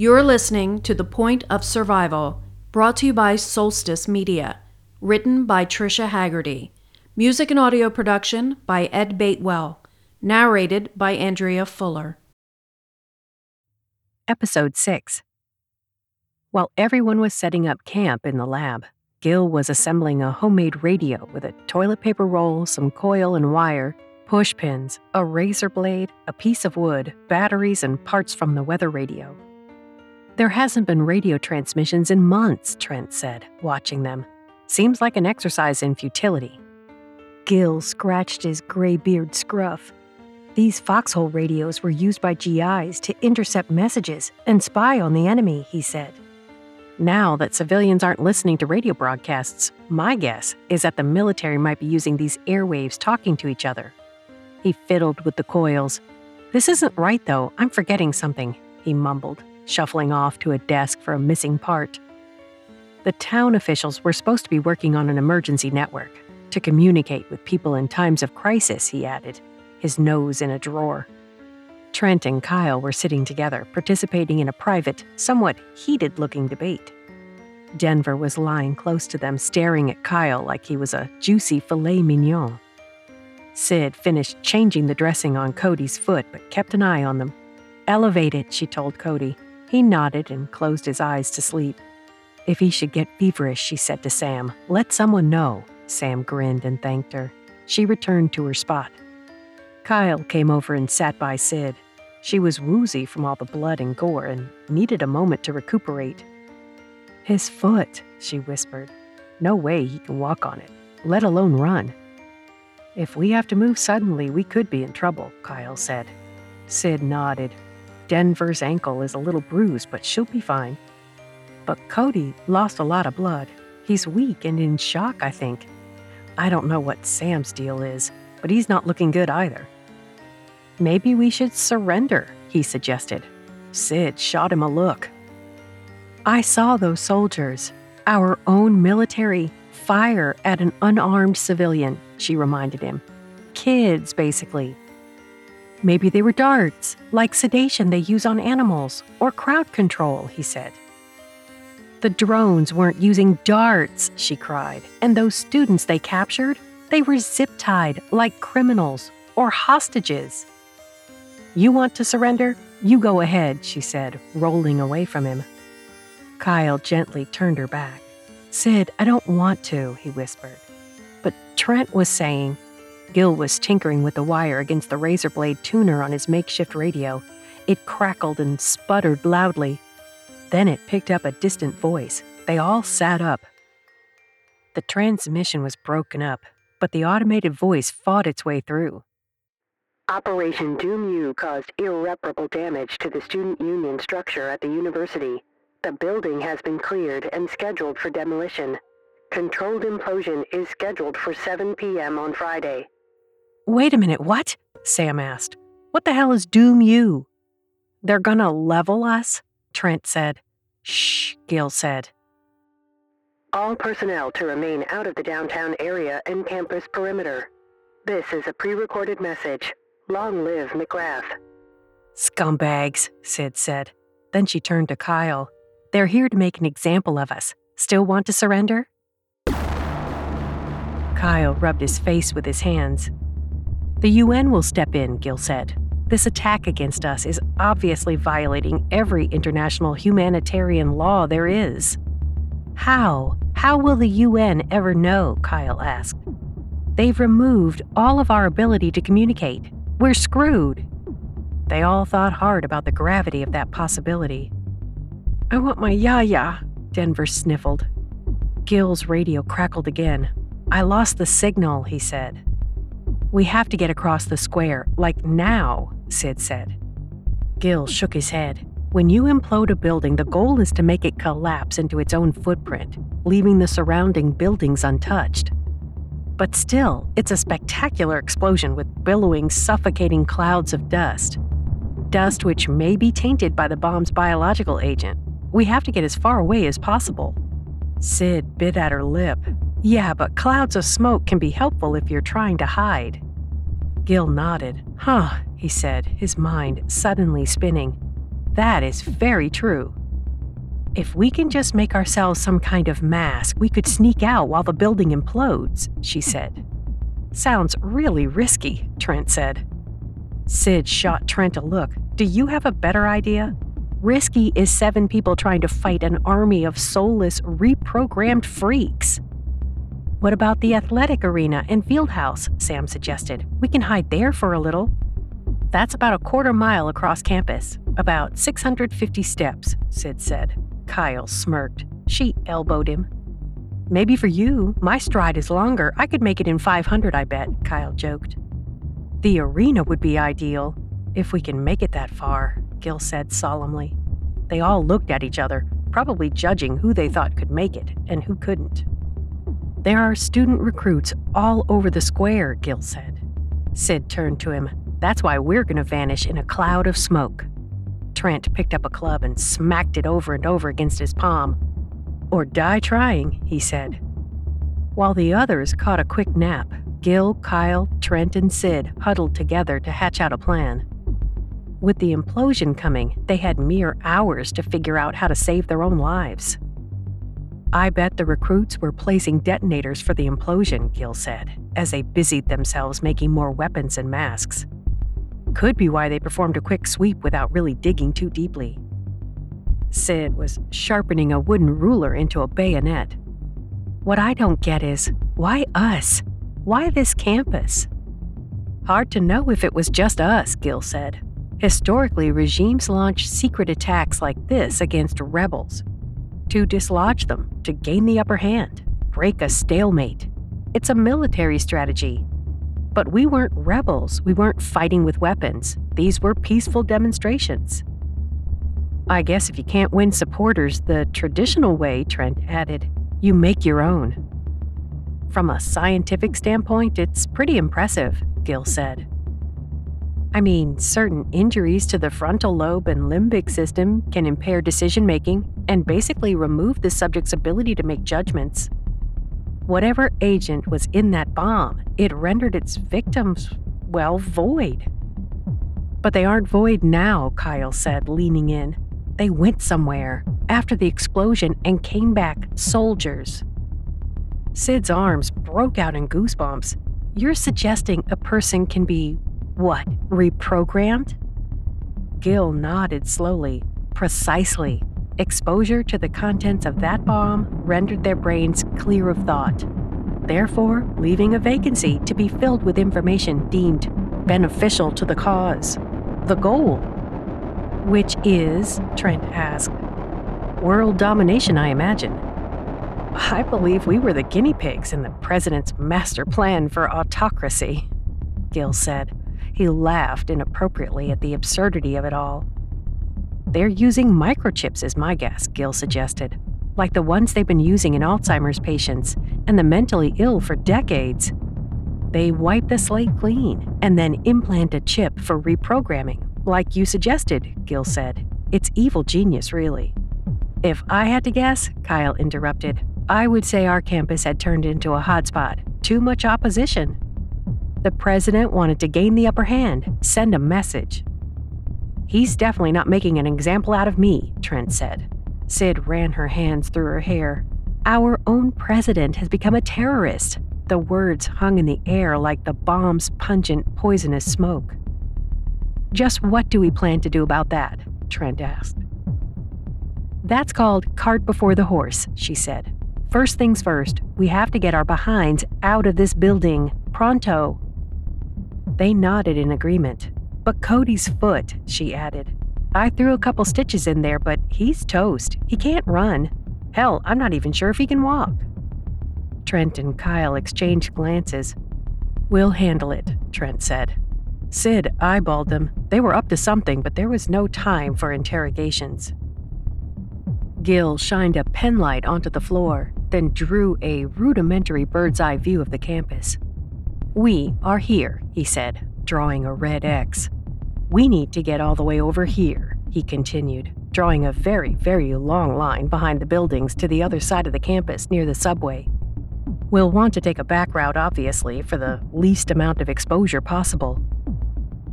You're listening to The Point of Survival, brought to you by Solstice Media, written by Trisha Haggerty. Music and audio production by Ed Batewell, narrated by Andrea Fuller. Episode 6 While everyone was setting up camp in the lab, Gil was assembling a homemade radio with a toilet paper roll, some coil and wire, push pins, a razor blade, a piece of wood, batteries, and parts from the weather radio. There hasn't been radio transmissions in months, Trent said, watching them. Seems like an exercise in futility. Gil scratched his gray beard scruff. These foxhole radios were used by GIs to intercept messages and spy on the enemy, he said. Now that civilians aren't listening to radio broadcasts, my guess is that the military might be using these airwaves talking to each other. He fiddled with the coils. This isn't right, though. I'm forgetting something, he mumbled shuffling off to a desk for a missing part. The town officials were supposed to be working on an emergency network to communicate with people in times of crisis, he added, his nose in a drawer. Trent and Kyle were sitting together, participating in a private, somewhat heated looking debate. Denver was lying close to them, staring at Kyle like he was a juicy filet mignon. Sid finished changing the dressing on Cody's foot but kept an eye on them. Elevate it, she told Cody. He nodded and closed his eyes to sleep. If he should get feverish, she said to Sam, let someone know. Sam grinned and thanked her. She returned to her spot. Kyle came over and sat by Sid. She was woozy from all the blood and gore and needed a moment to recuperate. His foot, she whispered. No way he can walk on it, let alone run. If we have to move suddenly, we could be in trouble, Kyle said. Sid nodded. Denver's ankle is a little bruised, but she'll be fine. But Cody lost a lot of blood. He's weak and in shock, I think. I don't know what Sam's deal is, but he's not looking good either. Maybe we should surrender, he suggested. Sid shot him a look. I saw those soldiers, our own military, fire at an unarmed civilian, she reminded him. Kids, basically. Maybe they were darts, like sedation they use on animals, or crowd control, he said. The drones weren't using darts, she cried, and those students they captured, they were zip tied like criminals or hostages. You want to surrender? You go ahead, she said, rolling away from him. Kyle gently turned her back. Sid, I don't want to, he whispered. But Trent was saying, Gil was tinkering with the wire against the razor blade tuner on his makeshift radio. It crackled and sputtered loudly. Then it picked up a distant voice. They all sat up. The transmission was broken up, but the automated voice fought its way through. Operation Doom U caused irreparable damage to the student union structure at the university. The building has been cleared and scheduled for demolition. Controlled implosion is scheduled for 7 p.m. on Friday. Wait a minute, what? Sam asked. What the hell is Doom U? They're gonna level us? Trent said. Shh, Gil said. All personnel to remain out of the downtown area and campus perimeter. This is a pre-recorded message. Long live McGrath. Scumbags, Sid said. Then she turned to Kyle. They're here to make an example of us. Still want to surrender? Kyle rubbed his face with his hands. The UN will step in, Gil said. This attack against us is obviously violating every international humanitarian law there is. How? How will the UN ever know? Kyle asked. They've removed all of our ability to communicate. We're screwed. They all thought hard about the gravity of that possibility. I want my yaya, Denver sniffled. Gil's radio crackled again. I lost the signal, he said. We have to get across the square, like now, Sid said. Gil shook his head. When you implode a building, the goal is to make it collapse into its own footprint, leaving the surrounding buildings untouched. But still, it's a spectacular explosion with billowing, suffocating clouds of dust. Dust which may be tainted by the bomb's biological agent. We have to get as far away as possible. Sid bit at her lip. Yeah, but clouds of smoke can be helpful if you're trying to hide. Gil nodded. Huh, he said, his mind suddenly spinning. That is very true. If we can just make ourselves some kind of mask, we could sneak out while the building implodes, she said. Sounds really risky, Trent said. Sid shot Trent a look. Do you have a better idea? Risky is seven people trying to fight an army of soulless, reprogrammed freaks. What about the athletic arena and field house? Sam suggested. We can hide there for a little. That's about a quarter mile across campus, about 650 steps, Sid said. Kyle smirked. She elbowed him. Maybe for you, my stride is longer. I could make it in 500, I bet, Kyle joked. The arena would be ideal, if we can make it that far, Gil said solemnly. They all looked at each other, probably judging who they thought could make it and who couldn't. There are student recruits all over the square, Gil said. Sid turned to him. That's why we're going to vanish in a cloud of smoke. Trent picked up a club and smacked it over and over against his palm. Or die trying, he said. While the others caught a quick nap, Gil, Kyle, Trent, and Sid huddled together to hatch out a plan. With the implosion coming, they had mere hours to figure out how to save their own lives. I bet the recruits were placing detonators for the implosion, Gil said, as they busied themselves making more weapons and masks. Could be why they performed a quick sweep without really digging too deeply. Sid was sharpening a wooden ruler into a bayonet. What I don't get is why us? Why this campus? Hard to know if it was just us, Gil said. Historically, regimes launch secret attacks like this against rebels to dislodge them, to gain the upper hand, break a stalemate. It's a military strategy, but we weren't rebels, we weren't fighting with weapons. These were peaceful demonstrations. I guess if you can't win supporters the traditional way, Trent added, you make your own. From a scientific standpoint, it's pretty impressive, Gil said. I mean, certain injuries to the frontal lobe and limbic system can impair decision making and basically removed the subject's ability to make judgments. Whatever agent was in that bomb, it rendered its victims, well, void. But they aren't void now, Kyle said, leaning in. They went somewhere after the explosion and came back soldiers. Sid's arms broke out in goosebumps. You're suggesting a person can be, what, reprogrammed? Gil nodded slowly. Precisely. Exposure to the contents of that bomb rendered their brains clear of thought, therefore, leaving a vacancy to be filled with information deemed beneficial to the cause. The goal. Which is, Trent asked, world domination, I imagine. I believe we were the guinea pigs in the president's master plan for autocracy, Gil said. He laughed inappropriately at the absurdity of it all. They're using microchips, is my guess, Gil suggested, like the ones they've been using in Alzheimer's patients and the mentally ill for decades. They wipe the slate clean and then implant a chip for reprogramming, like you suggested, Gil said. It's evil genius, really. If I had to guess, Kyle interrupted, I would say our campus had turned into a hotspot. Too much opposition. The president wanted to gain the upper hand, send a message. He's definitely not making an example out of me, Trent said. Sid ran her hands through her hair. Our own president has become a terrorist. The words hung in the air like the bomb's pungent, poisonous smoke. Just what do we plan to do about that? Trent asked. That's called cart before the horse, she said. First things first, we have to get our behinds out of this building. Pronto. They nodded in agreement. But Cody's foot, she added. I threw a couple stitches in there, but he's toast. He can't run. Hell, I'm not even sure if he can walk. Trent and Kyle exchanged glances. We'll handle it, Trent said. Sid eyeballed them. They were up to something, but there was no time for interrogations. Gil shined a penlight onto the floor, then drew a rudimentary bird's eye view of the campus. We are here, he said, drawing a red X. We need to get all the way over here, he continued, drawing a very, very long line behind the buildings to the other side of the campus near the subway. We'll want to take a back route, obviously, for the least amount of exposure possible.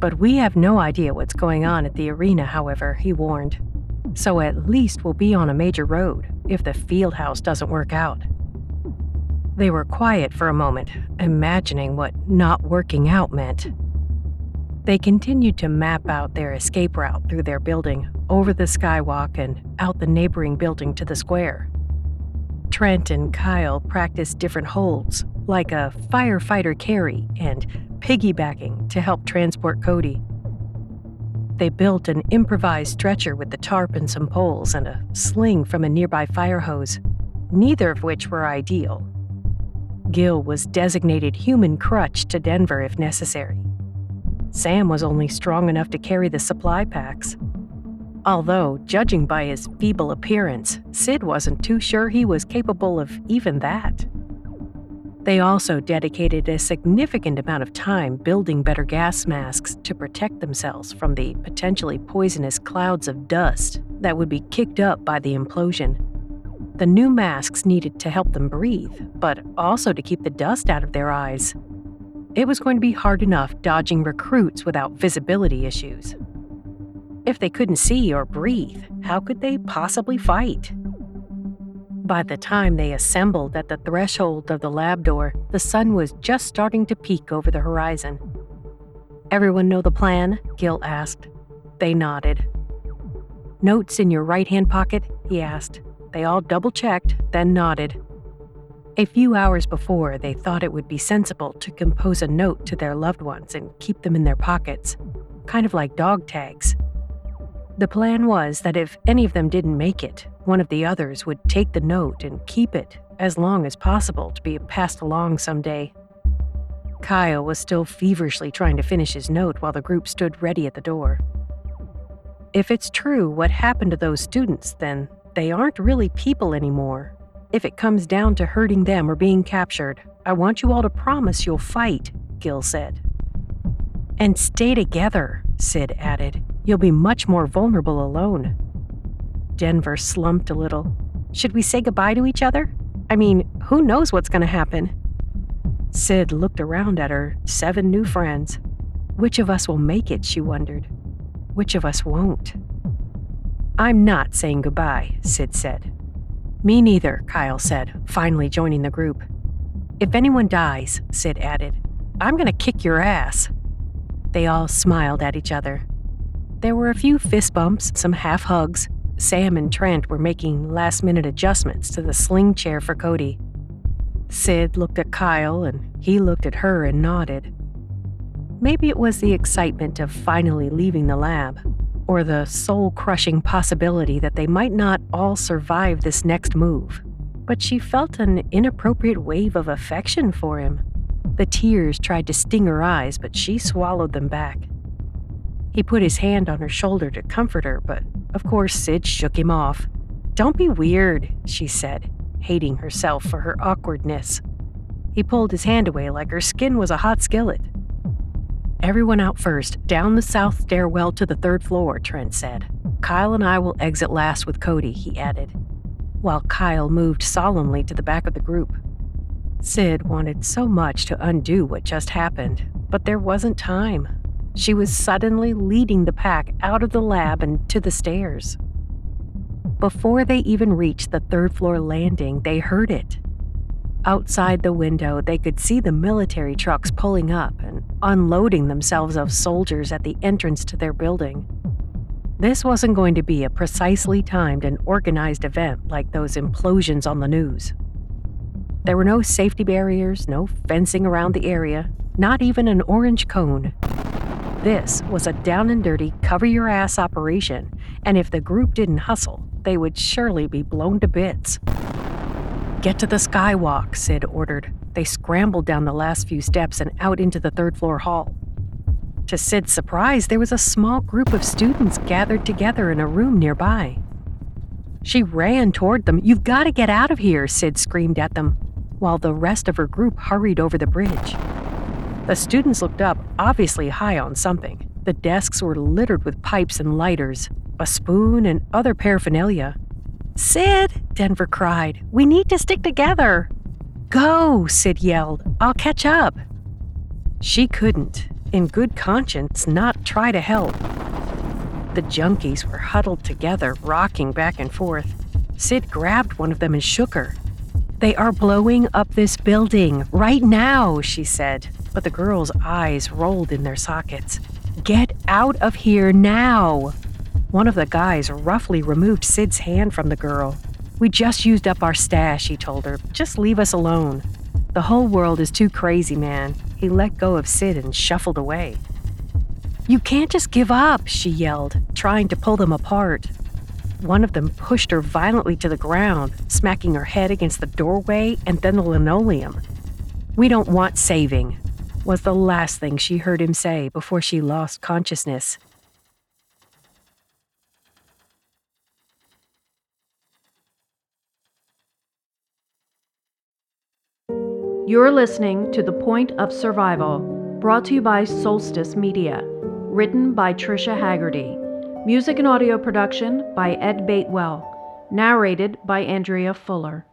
But we have no idea what's going on at the arena, however, he warned. So at least we'll be on a major road if the field house doesn't work out. They were quiet for a moment, imagining what not working out meant. They continued to map out their escape route through their building, over the skywalk, and out the neighboring building to the square. Trent and Kyle practiced different holds, like a firefighter carry and piggybacking to help transport Cody. They built an improvised stretcher with the tarp and some poles and a sling from a nearby fire hose, neither of which were ideal. Gil was designated human crutch to Denver if necessary. Sam was only strong enough to carry the supply packs. Although, judging by his feeble appearance, Sid wasn't too sure he was capable of even that. They also dedicated a significant amount of time building better gas masks to protect themselves from the potentially poisonous clouds of dust that would be kicked up by the implosion. The new masks needed to help them breathe, but also to keep the dust out of their eyes. It was going to be hard enough dodging recruits without visibility issues. If they couldn't see or breathe, how could they possibly fight? By the time they assembled at the threshold of the lab door, the sun was just starting to peek over the horizon. Everyone know the plan? Gil asked. They nodded. Notes in your right hand pocket? he asked. They all double checked, then nodded. A few hours before, they thought it would be sensible to compose a note to their loved ones and keep them in their pockets, kind of like dog tags. The plan was that if any of them didn't make it, one of the others would take the note and keep it as long as possible to be passed along someday. Kyle was still feverishly trying to finish his note while the group stood ready at the door. If it's true what happened to those students, then they aren't really people anymore. If it comes down to hurting them or being captured, I want you all to promise you'll fight, Gil said. And stay together, Sid added. You'll be much more vulnerable alone. Denver slumped a little. Should we say goodbye to each other? I mean, who knows what's going to happen? Sid looked around at her seven new friends. Which of us will make it, she wondered. Which of us won't? I'm not saying goodbye, Sid said. Me neither, Kyle said, finally joining the group. If anyone dies, Sid added, I'm going to kick your ass. They all smiled at each other. There were a few fist bumps, some half hugs. Sam and Trent were making last minute adjustments to the sling chair for Cody. Sid looked at Kyle and he looked at her and nodded. Maybe it was the excitement of finally leaving the lab, or the soul crushing possibility that they might not all survive this next move. But she felt an inappropriate wave of affection for him. The tears tried to sting her eyes, but she swallowed them back. He put his hand on her shoulder to comfort her, but of course Sid shook him off. Don't be weird, she said, hating herself for her awkwardness. He pulled his hand away like her skin was a hot skillet. Everyone out first, down the south stairwell to the third floor, Trent said. Kyle and I will exit last with Cody, he added, while Kyle moved solemnly to the back of the group. Sid wanted so much to undo what just happened, but there wasn't time. She was suddenly leading the pack out of the lab and to the stairs. Before they even reached the third floor landing, they heard it Outside the window, they could see the military trucks pulling up and unloading themselves of soldiers at the entrance to their building. This wasn't going to be a precisely timed and organized event like those implosions on the news. There were no safety barriers, no fencing around the area, not even an orange cone. This was a down and dirty, cover your ass operation, and if the group didn't hustle, they would surely be blown to bits. Get to the skywalk, Sid ordered. They scrambled down the last few steps and out into the third floor hall. To Sid's surprise, there was a small group of students gathered together in a room nearby. She ran toward them. You've got to get out of here, Sid screamed at them, while the rest of her group hurried over the bridge. The students looked up, obviously high on something. The desks were littered with pipes and lighters, a spoon, and other paraphernalia. Sid, Denver cried, we need to stick together. Go, Sid yelled. I'll catch up. She couldn't. in good conscience, not try to help. The junkies were huddled together, rocking back and forth. Sid grabbed one of them and shook her. They are blowing up this building right now, she said, but the girl's eyes rolled in their sockets. Get out of here now! One of the guys roughly removed Sid's hand from the girl. We just used up our stash, he told her. Just leave us alone. The whole world is too crazy, man. He let go of Sid and shuffled away. You can't just give up, she yelled, trying to pull them apart. One of them pushed her violently to the ground, smacking her head against the doorway and then the linoleum. We don't want saving, was the last thing she heard him say before she lost consciousness. You're listening to The Point of Survival, brought to you by Solstice Media, written by Trisha Haggerty. Music and audio production by Ed Batewell, narrated by Andrea Fuller.